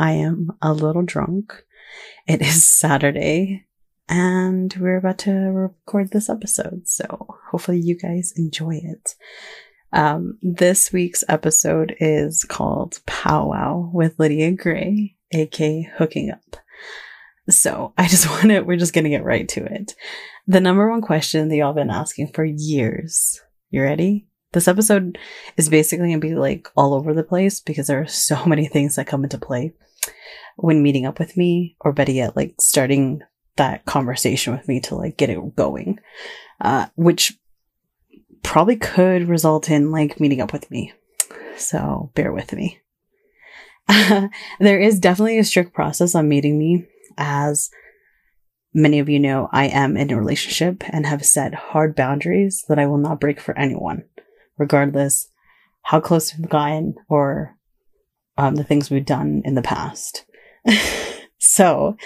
I am a little drunk. It is Saturday and we're about to record this episode. So hopefully you guys enjoy it. Um, this week's episode is called Powwow with Lydia Grey, aka Hooking Up. So I just want to, we're just going to get right to it. The number one question that y'all been asking for years. You ready? This episode is basically going to be like all over the place because there are so many things that come into play when meeting up with me, or better yet, like starting that conversation with me to like get it going, uh, which probably could result in like meeting up with me. So bear with me. there is definitely a strict process on meeting me as many of you know, I am in a relationship and have set hard boundaries that I will not break for anyone, regardless how close we've gotten or um, the things we've done in the past. so,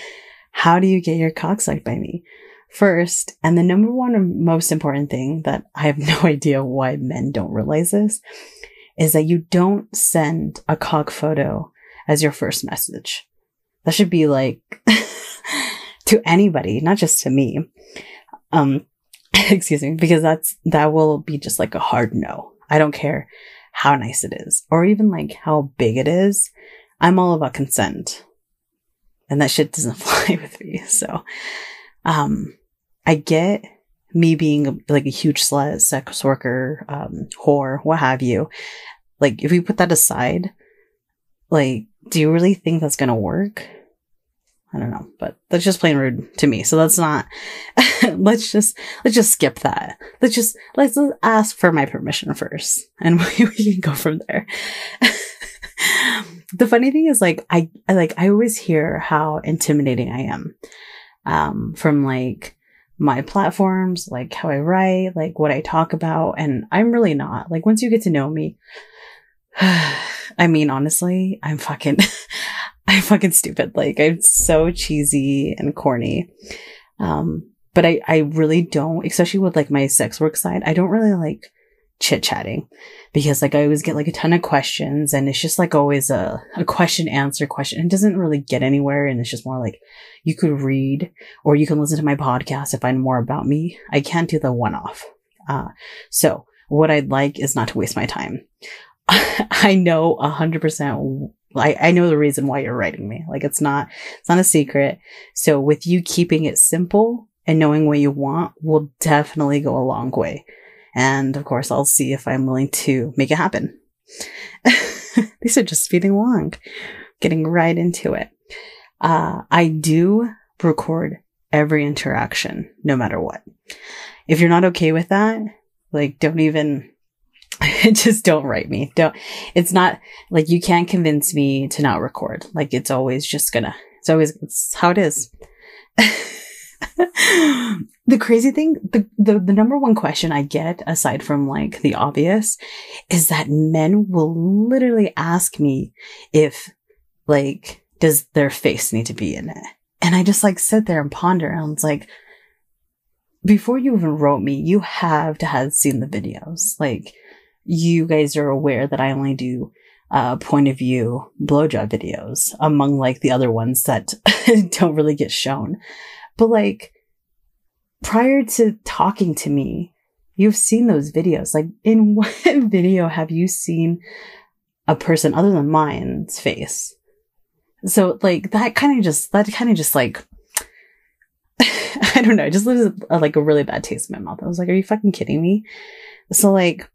how do you get your cock sucked by me? First, and the number one most important thing that I have no idea why men don't realize this is that you don't send a cock photo as your first message. That should be like to anybody, not just to me. Um, excuse me, because that's, that will be just like a hard no. I don't care how nice it is or even like how big it is. I'm all about consent and that shit doesn't fly with me. So, um, I get me being like a huge slut, sex worker, um, whore, what have you. Like, if we put that aside, like, do you really think that's gonna work? I don't know, but that's just plain rude to me. So that's not, let's just, let's just skip that. Let's just, let's, ask for my permission first and we, we can go from there. the funny thing is like, I, I, like, I always hear how intimidating I am, um, from like my platforms, like how I write, like what I talk about. And I'm really not like, once you get to know me, I mean, honestly, I'm fucking, I'm fucking stupid. Like I'm so cheesy and corny. Um, but I, I really don't, especially with like my sex work side, I don't really like chit chatting because like I always get like a ton of questions and it's just like always a, a question answer question. It doesn't really get anywhere. And it's just more like you could read or you can listen to my podcast to find more about me. I can't do the one off. Uh, so what I'd like is not to waste my time. I know a hundred percent I, I know the reason why you're writing me. Like it's not, it's not a secret. So with you keeping it simple and knowing what you want will definitely go a long way. And of course, I'll see if I'm willing to make it happen. These are just speeding along, getting right into it. Uh, I do record every interaction, no matter what. If you're not okay with that, like don't even just don't write me. Don't, it's not like you can't convince me to not record. Like it's always just gonna, it's always, it's how it is. the crazy thing, the, the, the number one question I get aside from like the obvious is that men will literally ask me if like, does their face need to be in it? And I just like sit there and ponder and it's like, before you even wrote me, you have to have seen the videos. Like, you guys are aware that I only do uh, point of view blowjob videos among like the other ones that don't really get shown. But like prior to talking to me, you've seen those videos. Like in what video have you seen a person other than mine's face? So like that kind of just, that kind of just like, I don't know, it just leaves a, like a really bad taste in my mouth. I was like, are you fucking kidding me? So like,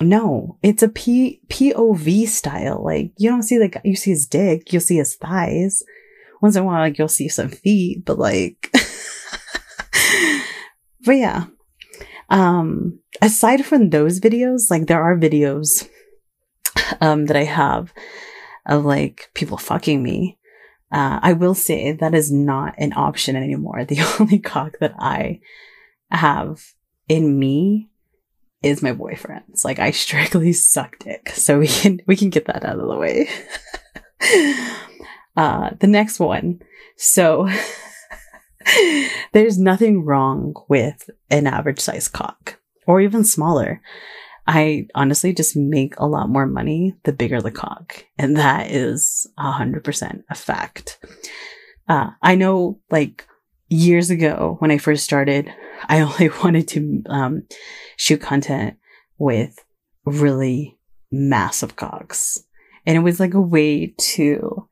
no, it's a P POV style. Like you don't see like you see his dick, you'll see his thighs. Once in a while, like you'll see some feet, but like, but yeah. Um, aside from those videos, like there are videos, um, that I have of like people fucking me. Uh, I will say that is not an option anymore. The only cock that I have in me is my boyfriend. It's like I strictly suck dick. So we can we can get that out of the way. uh the next one. So there's nothing wrong with an average size cock or even smaller. I honestly just make a lot more money the bigger the cock. And that is a hundred percent a fact. Uh, I know like years ago when I first started, I only wanted to, um, shoot content with really massive cocks. And it was like a way to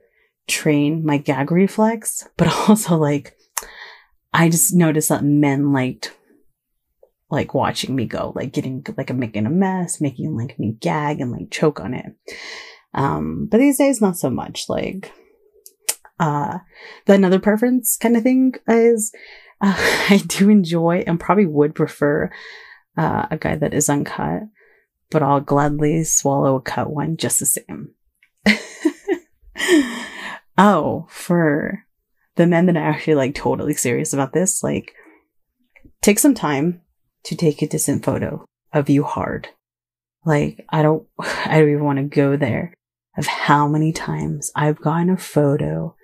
train my gag reflex, but also like, I just noticed that men liked like watching me go, like getting like I'm making a mess, making like me gag and like choke on it. Um, but these days not so much. Like uh the another preference kind of thing is uh, I do enjoy and probably would prefer uh, a guy that is uncut, but I'll gladly swallow a cut one just the same. oh, for the men that are actually like totally serious about this, like take some time to take a decent photo of you hard. Like, I don't, I don't even want to go there of how many times I've gotten a photo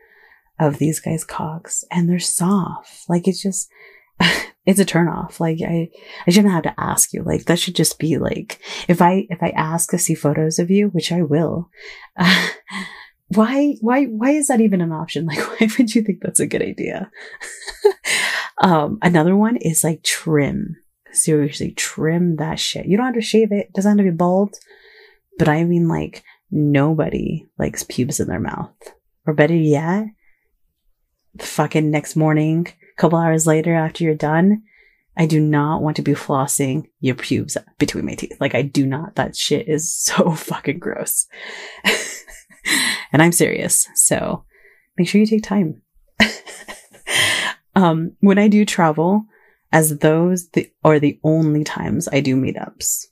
of these guys' cocks and they're soft. Like, it's just, it's a turn off. Like, I, I shouldn't have to ask you. Like, that should just be like, if I, if I ask to see photos of you, which I will, uh, why, why, why is that even an option? Like, why would you think that's a good idea? um, another one is like trim seriously trim that shit. You don't have to shave it. It doesn't have to be bald. But I mean like nobody likes pubes in their mouth. Or better yet, fucking next morning, a couple hours later after you're done, I do not want to be flossing your pubes between my teeth. Like I do not. That shit is so fucking gross. and I'm serious. So make sure you take time. um, when I do travel, as those the, are the only times I do meetups.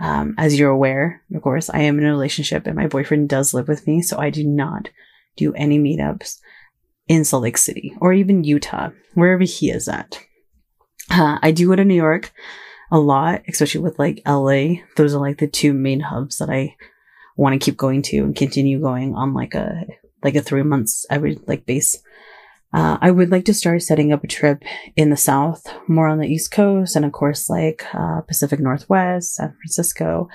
Um, as you're aware, of course, I am in a relationship and my boyfriend does live with me, so I do not do any meetups in Salt Lake City or even Utah, wherever he is at. Uh, I do go to New York a lot, especially with like LA. Those are like the two main hubs that I want to keep going to and continue going on like a like a three months every like base uh, I would like to start setting up a trip in the South, more on the East Coast, and of course, like uh, Pacific Northwest, San Francisco,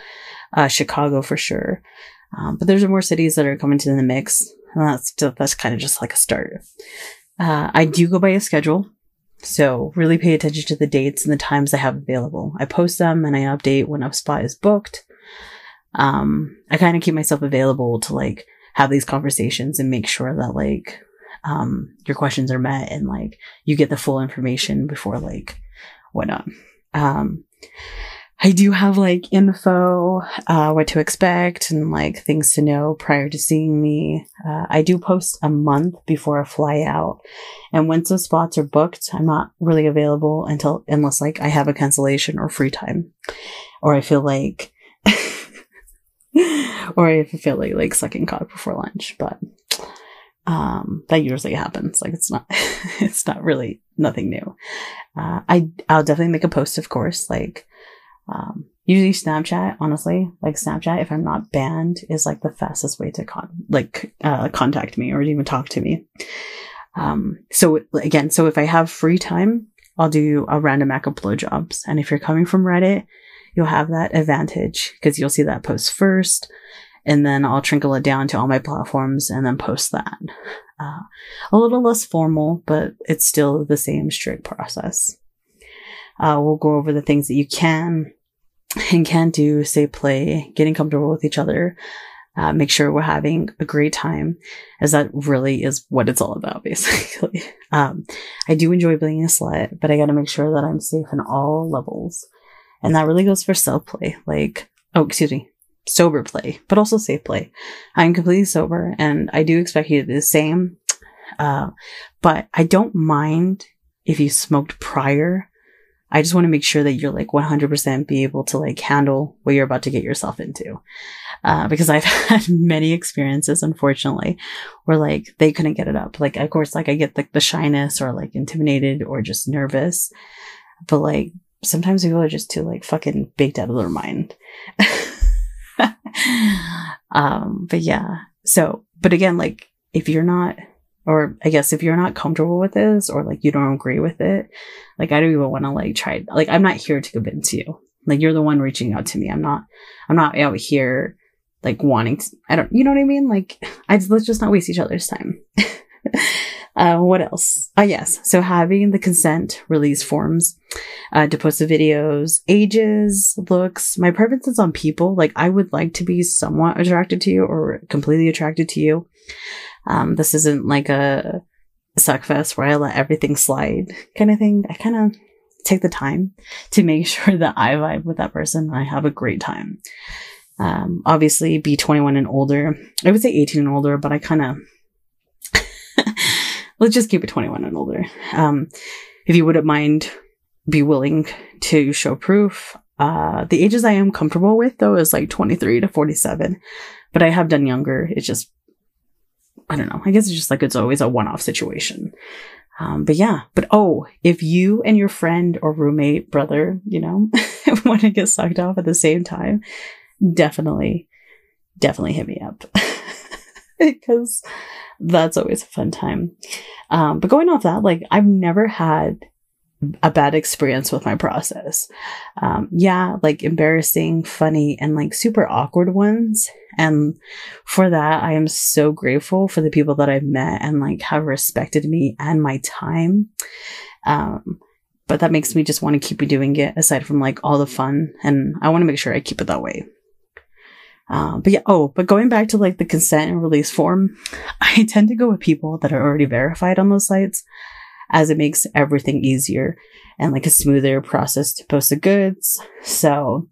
uh, Chicago for sure. Um, but there's more cities that are coming to the mix, that's that's kind of just like a start. Uh, I do go by a schedule, so really pay attention to the dates and the times I have available. I post them and I update when a spot is booked. Um, I kind of keep myself available to like have these conversations and make sure that like um, your questions are met and like you get the full information before like whatnot. Um, I do have like info, uh, what to expect and like things to know prior to seeing me. Uh, I do post a month before I fly out. And once those spots are booked, I'm not really available until, unless like I have a cancellation or free time or I feel like, or I feel like, like sucking cock before lunch, but um, that usually happens. Like it's not, it's not really nothing new. Uh, I, I'll definitely make a post, of course, like, um, usually Snapchat, honestly, like Snapchat, if I'm not banned is like the fastest way to con, like, uh, contact me or even talk to me. Um, so again, so if I have free time, I'll do a random act of blowjobs. And if you're coming from Reddit, you'll have that advantage because you'll see that post first and then I'll trickle it down to all my platforms and then post that. Uh, a little less formal, but it's still the same strict process. Uh, we'll go over the things that you can and can't do, say play, getting comfortable with each other, uh, make sure we're having a great time, as that really is what it's all about, basically. um, I do enjoy being a slut, but I gotta make sure that I'm safe in all levels. And that really goes for self play. Like, oh, excuse me, sober play, but also safe play. I'm completely sober and I do expect you to do the same. Uh, but I don't mind if you smoked prior. I just want to make sure that you're like 100% be able to like handle what you're about to get yourself into. Uh, because I've had many experiences, unfortunately, where like they couldn't get it up. Like, of course, like I get like the shyness or like intimidated or just nervous, but like sometimes people are just too like fucking baked out of their mind. um, but yeah. So, but again, like if you're not, or I guess if you're not comfortable with this or like you don't agree with it, like I don't even want to like try, like I'm not here to convince you. Like you're the one reaching out to me. I'm not, I'm not out here like wanting to, I don't, you know what I mean? Like I let's just not waste each other's time. uh, what else? Uh, yes. So having the consent release forms, uh, to post the videos, ages, looks, my preferences on people. Like I would like to be somewhat attracted to you or completely attracted to you. Um, this isn't like a suck fest where I let everything slide kind of thing. I kind of take the time to make sure that I vibe with that person and I have a great time. Um, obviously be 21 and older. I would say 18 and older, but I kind of, let's just keep it 21 and older. Um, if you wouldn't mind, be willing to show proof. Uh, the ages I am comfortable with though is like 23 to 47, but I have done younger. It's just, I don't know. I guess it's just like it's always a one off situation. Um, but yeah, but oh, if you and your friend or roommate, brother, you know, want to get sucked off at the same time, definitely, definitely hit me up because that's always a fun time. Um, but going off that, like I've never had a bad experience with my process. Um, yeah, like embarrassing, funny, and like super awkward ones. And for that, I am so grateful for the people that I've met and like have respected me and my time. Um, but that makes me just want to keep doing it aside from like all the fun. And I want to make sure I keep it that way. Um, but yeah, oh, but going back to like the consent and release form, I tend to go with people that are already verified on those sites as it makes everything easier and like a smoother process to post the goods. So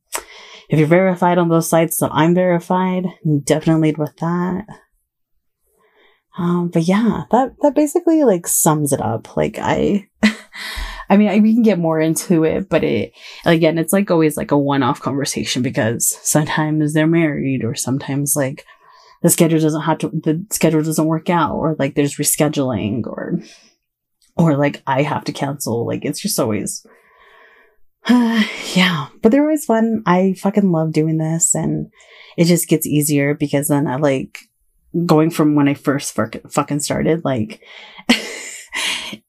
if you're verified on those sites so I'm verified, definitely with that. Um, but yeah, that, that basically like sums it up. Like I, I mean, I, we can get more into it, but it, again, it's like always like a one-off conversation because sometimes they're married or sometimes like the schedule doesn't have to, the schedule doesn't work out or like there's rescheduling or or like I have to cancel. Like it's just always, uh, yeah, but they're always fun. I fucking love doing this and it just gets easier because then I like going from when I first fucking started, like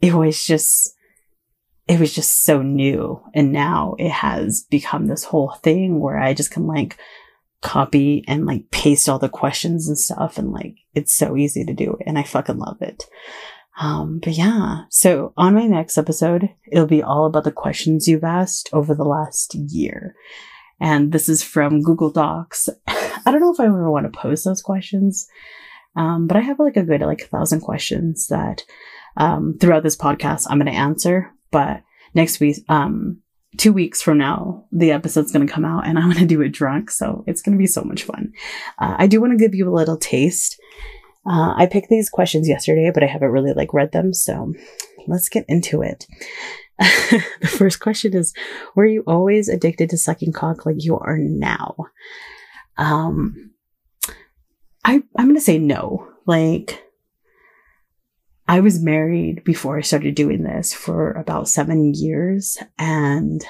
it was just, it was just so new. And now it has become this whole thing where I just can like copy and like paste all the questions and stuff. And like, it's so easy to do. And I fucking love it. Um, but yeah, so on my next episode, it'll be all about the questions you've asked over the last year. And this is from Google Docs. I don't know if I ever want to post those questions. Um, but I have like a good, like a thousand questions that, um, throughout this podcast, I'm going to answer. But next week, um, two weeks from now, the episode's going to come out and I'm going to do it drunk. So it's going to be so much fun. Uh, I do want to give you a little taste uh, I picked these questions yesterday, but I haven't really like read them. So let's get into it. the first question is, were you always addicted to sucking cock like you are now? Um, I, I'm going to say no. Like, I was married before I started doing this for about seven years and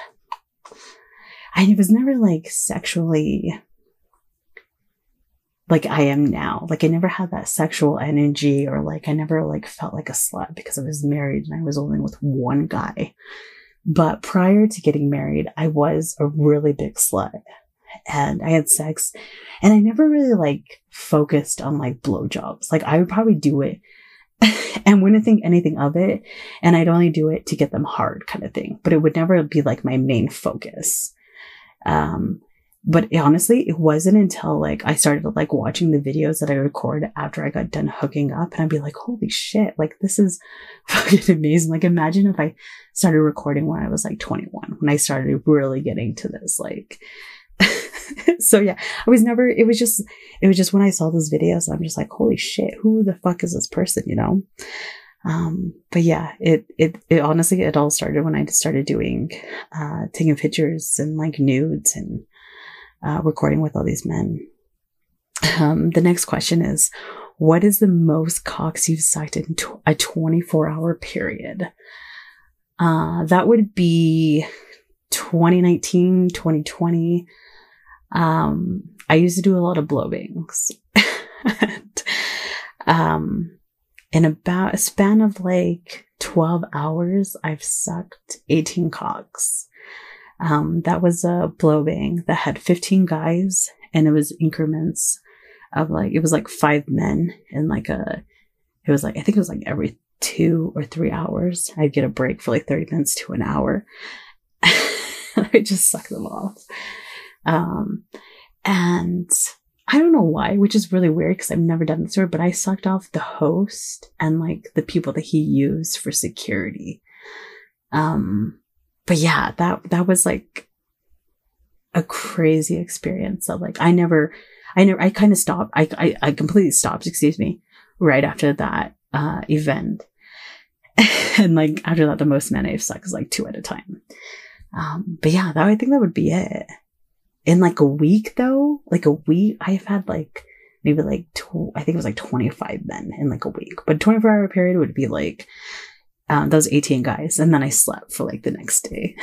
I was never like sexually like I am now. Like I never had that sexual energy or like I never like felt like a slut because I was married and I was only with one guy. But prior to getting married, I was a really big slut and I had sex and I never really like focused on like blowjobs. Like I would probably do it and wouldn't think anything of it. And I'd only do it to get them hard kind of thing, but it would never be like my main focus. Um, but honestly, it wasn't until like I started like watching the videos that I record after I got done hooking up and I'd be like, holy shit, like this is fucking amazing. Like imagine if I started recording when I was like 21, when I started really getting to this, like, so yeah, I was never, it was just, it was just when I saw those videos, I'm just like, holy shit, who the fuck is this person, you know? Um, but yeah, it, it, it honestly, it all started when I started doing, uh, taking pictures and like nudes and, uh, recording with all these men. Um, the next question is, what is the most cocks you've sucked in tw- a 24 hour period? Uh, that would be 2019, 2020. Um, I used to do a lot of blowbings. and, um, in about a span of like 12 hours, I've sucked 18 cocks. Um, that was a blow bang that had 15 guys and it was increments of like, it was like five men and like a, it was like, I think it was like every two or three hours. I'd get a break for like 30 minutes to an hour. I just suck them off. Um, and I don't know why, which is really weird because I've never done this before, but I sucked off the host and like the people that he used for security. Um, but yeah, that, that was like a crazy experience. So like, I never, I never, I kind of stopped. I, I, I completely stopped, excuse me, right after that, uh, event. and like after that, the most men I've sucked is like two at a time. Um, but yeah, that, I think that would be it in like a week though, like a week, I've had like maybe like, tw- I think it was like 25 men in like a week, but 24 hour period would be like, um, those 18 guys. And then I slept for like the next day.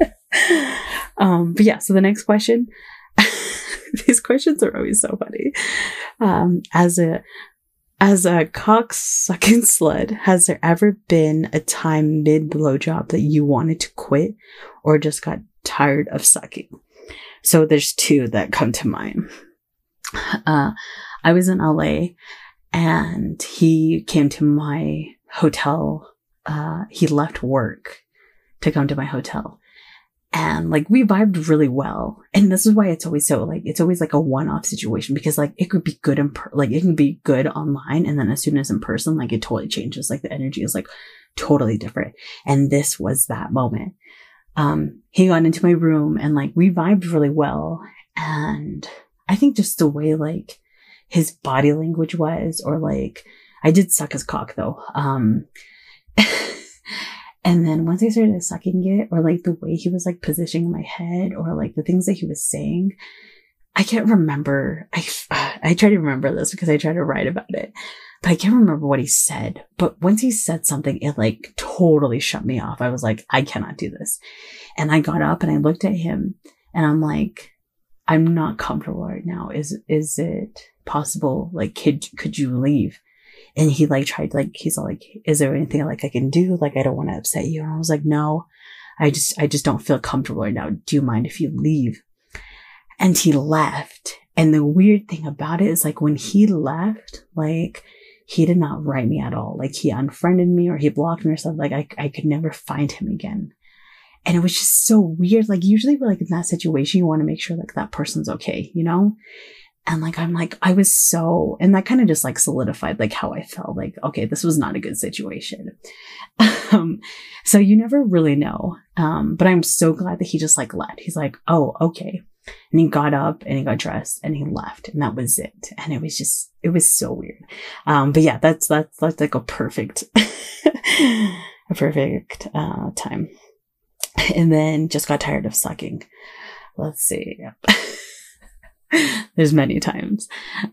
um, but yeah, so the next question, these questions are always so funny. Um, as a, as a cock sucking slut, has there ever been a time mid blowjob that you wanted to quit or just got tired of sucking? So there's two that come to mind. Uh, I was in LA and he came to my hotel. Uh, he left work to come to my hotel. And like we vibed really well. And this is why it's always so like, it's always like a one off situation because like it could be good in, per- like it can be good online. And then as soon as in person, like it totally changes. Like the energy is like totally different. And this was that moment um, he got into my room and like we vibed really well. And I think just the way like his body language was, or like I did suck his cock though. Um, and then once I started sucking it, or like the way he was like positioning my head, or like the things that he was saying, I can't remember. I I try to remember this because I try to write about it but I can't remember what he said. But once he said something, it like totally shut me off. I was like, I cannot do this. And I got up and I looked at him and I'm like, I'm not comfortable right now. Is, is it possible? Like, could, could you leave? And he like tried, like, he's like, is there anything like I can do? Like, I don't want to upset you. And I was like, no, I just, I just don't feel comfortable right now. Do you mind if you leave? And he left. And the weird thing about it is like when he left, like he did not write me at all. Like he unfriended me or he blocked me or something. Like I, I could never find him again. And it was just so weird. Like usually like in that situation, you want to make sure like that person's okay, you know? And like, I'm like, I was so, and that kind of just like solidified like how I felt like, okay, this was not a good situation. um, so you never really know. Um, but I'm so glad that he just like left. He's like, oh, okay. And he got up and he got dressed and he left and that was it. And it was just, it was so weird. Um, but yeah, that's, that's, that's like a perfect, a perfect, uh, time. And then just got tired of sucking. Let's see. there's many times.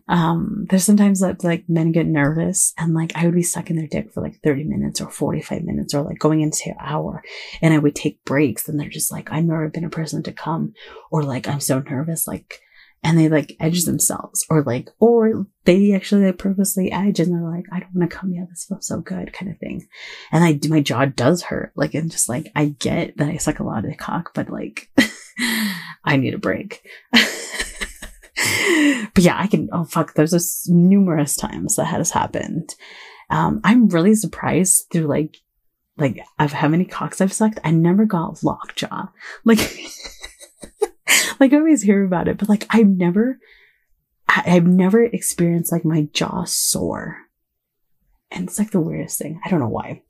Um, there's sometimes that like men get nervous and like I would be sucking their dick for like 30 minutes or 45 minutes or like going into an hour and I would take breaks and they're just like, I've never been a person to come or like, I'm so nervous. Like, and they like edge themselves or like, or they actually like purposely edge and they're like, I don't want to come yet. This feels so good kind of thing. And I do, my jaw does hurt. Like, and just like, I get that I suck a lot of cock, but like, I need a break. but yeah, I can, oh fuck, there's numerous times that has happened. Um, I'm really surprised through like, like, of how many cocks I've sucked. I never got lockjaw. Like, like I always hear about it, but like I've never, I, I've never experienced like my jaw sore. And it's like the weirdest thing. I don't know why.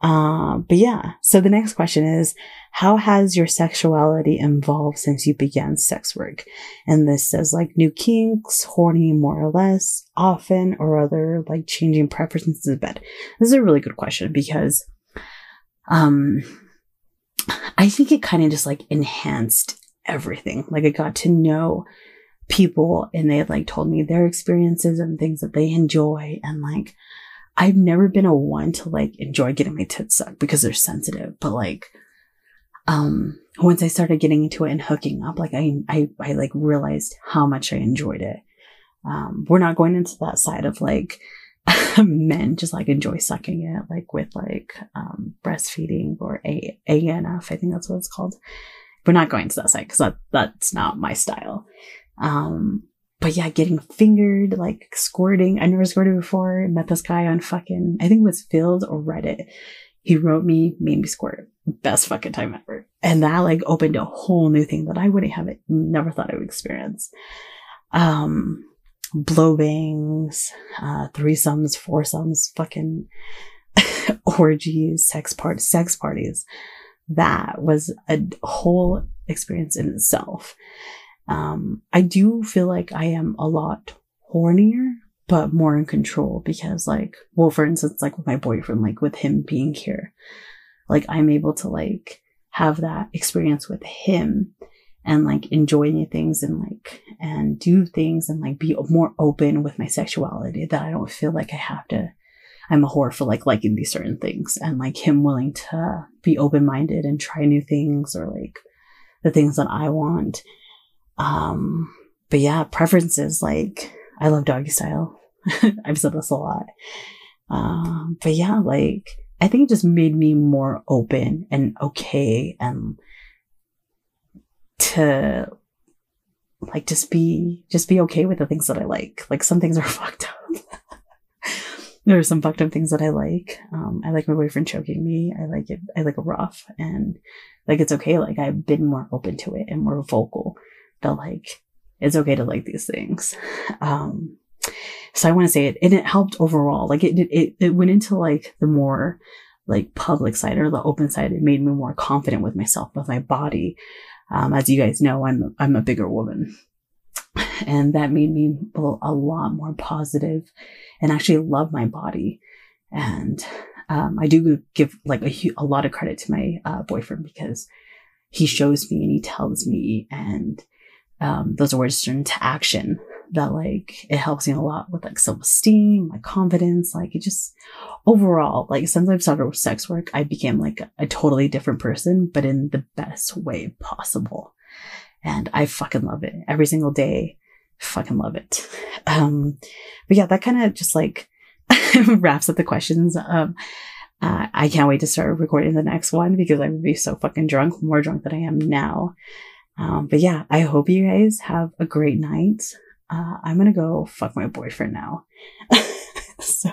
Uh, but yeah. So the next question is, how has your sexuality evolved since you began sex work? And this says like new kinks, horny more or less, often or other like changing preferences in bed. This is a really good question because, um, I think it kind of just like enhanced everything. Like I got to know people and they like told me their experiences and things that they enjoy and like, I've never been a one to like enjoy getting my tits sucked because they're sensitive, but like, um, once I started getting into it and hooking up, like I, I, I like realized how much I enjoyed it. Um, we're not going into that side of like men just like enjoy sucking it, like with like, um, breastfeeding or A, ANF. I think that's what it's called. we're not going to that side because that, that's not my style. Um, but yeah, getting fingered, like squirting. I never squirted before. Met this guy on fucking, I think it was Feeld or Reddit. He wrote me, made me squirt. Best fucking time ever. And that like opened a whole new thing that I wouldn't have it, never thought I would experience. Um, blow bangs, uh, threesomes, foursomes, fucking orgies, sex part, sex parties. That was a whole experience in itself. Um, I do feel like I am a lot hornier, but more in control because like, well, for instance, like with my boyfriend, like with him being here, like I'm able to like have that experience with him and like enjoy new things and like, and do things and like be more open with my sexuality that I don't feel like I have to, I'm a whore for like liking these certain things and like him willing to be open minded and try new things or like the things that I want um, but yeah, preferences like I love doggy style. I've said this a lot. Um, but yeah, like I think it just made me more open and okay and to like just be just be okay with the things that I like. Like some things are fucked up. there are some fucked up things that I like. Um, I like my boyfriend choking me. I like it. I like it rough and like it's okay. Like I've been more open to it and more vocal that like it's okay to like these things. Um, so I want to say it, and it helped overall. Like it, it, it went into like the more like public side or the open side. It made me more confident with myself, with my body. Um, as you guys know, I'm, I'm a bigger woman and that made me a lot more positive and actually love my body. And, um, I do give like a, a lot of credit to my uh, boyfriend because he shows me and he tells me and um, those words turn into action that like it helps me a lot with like self-esteem my confidence like it just overall like since i've started with sex work i became like a, totally different person but in the best way possible. And i fucking love it. Every single day fucking love it. Um but yeah that kind of just like wraps up the questions. Um uh, I can't wait to start recording the next one because I'm gonna be so fucking drunk, more drunk than I am now. Um, but yeah, I hope you guys have a great night. Uh, I'm gonna go fuck my boyfriend now. so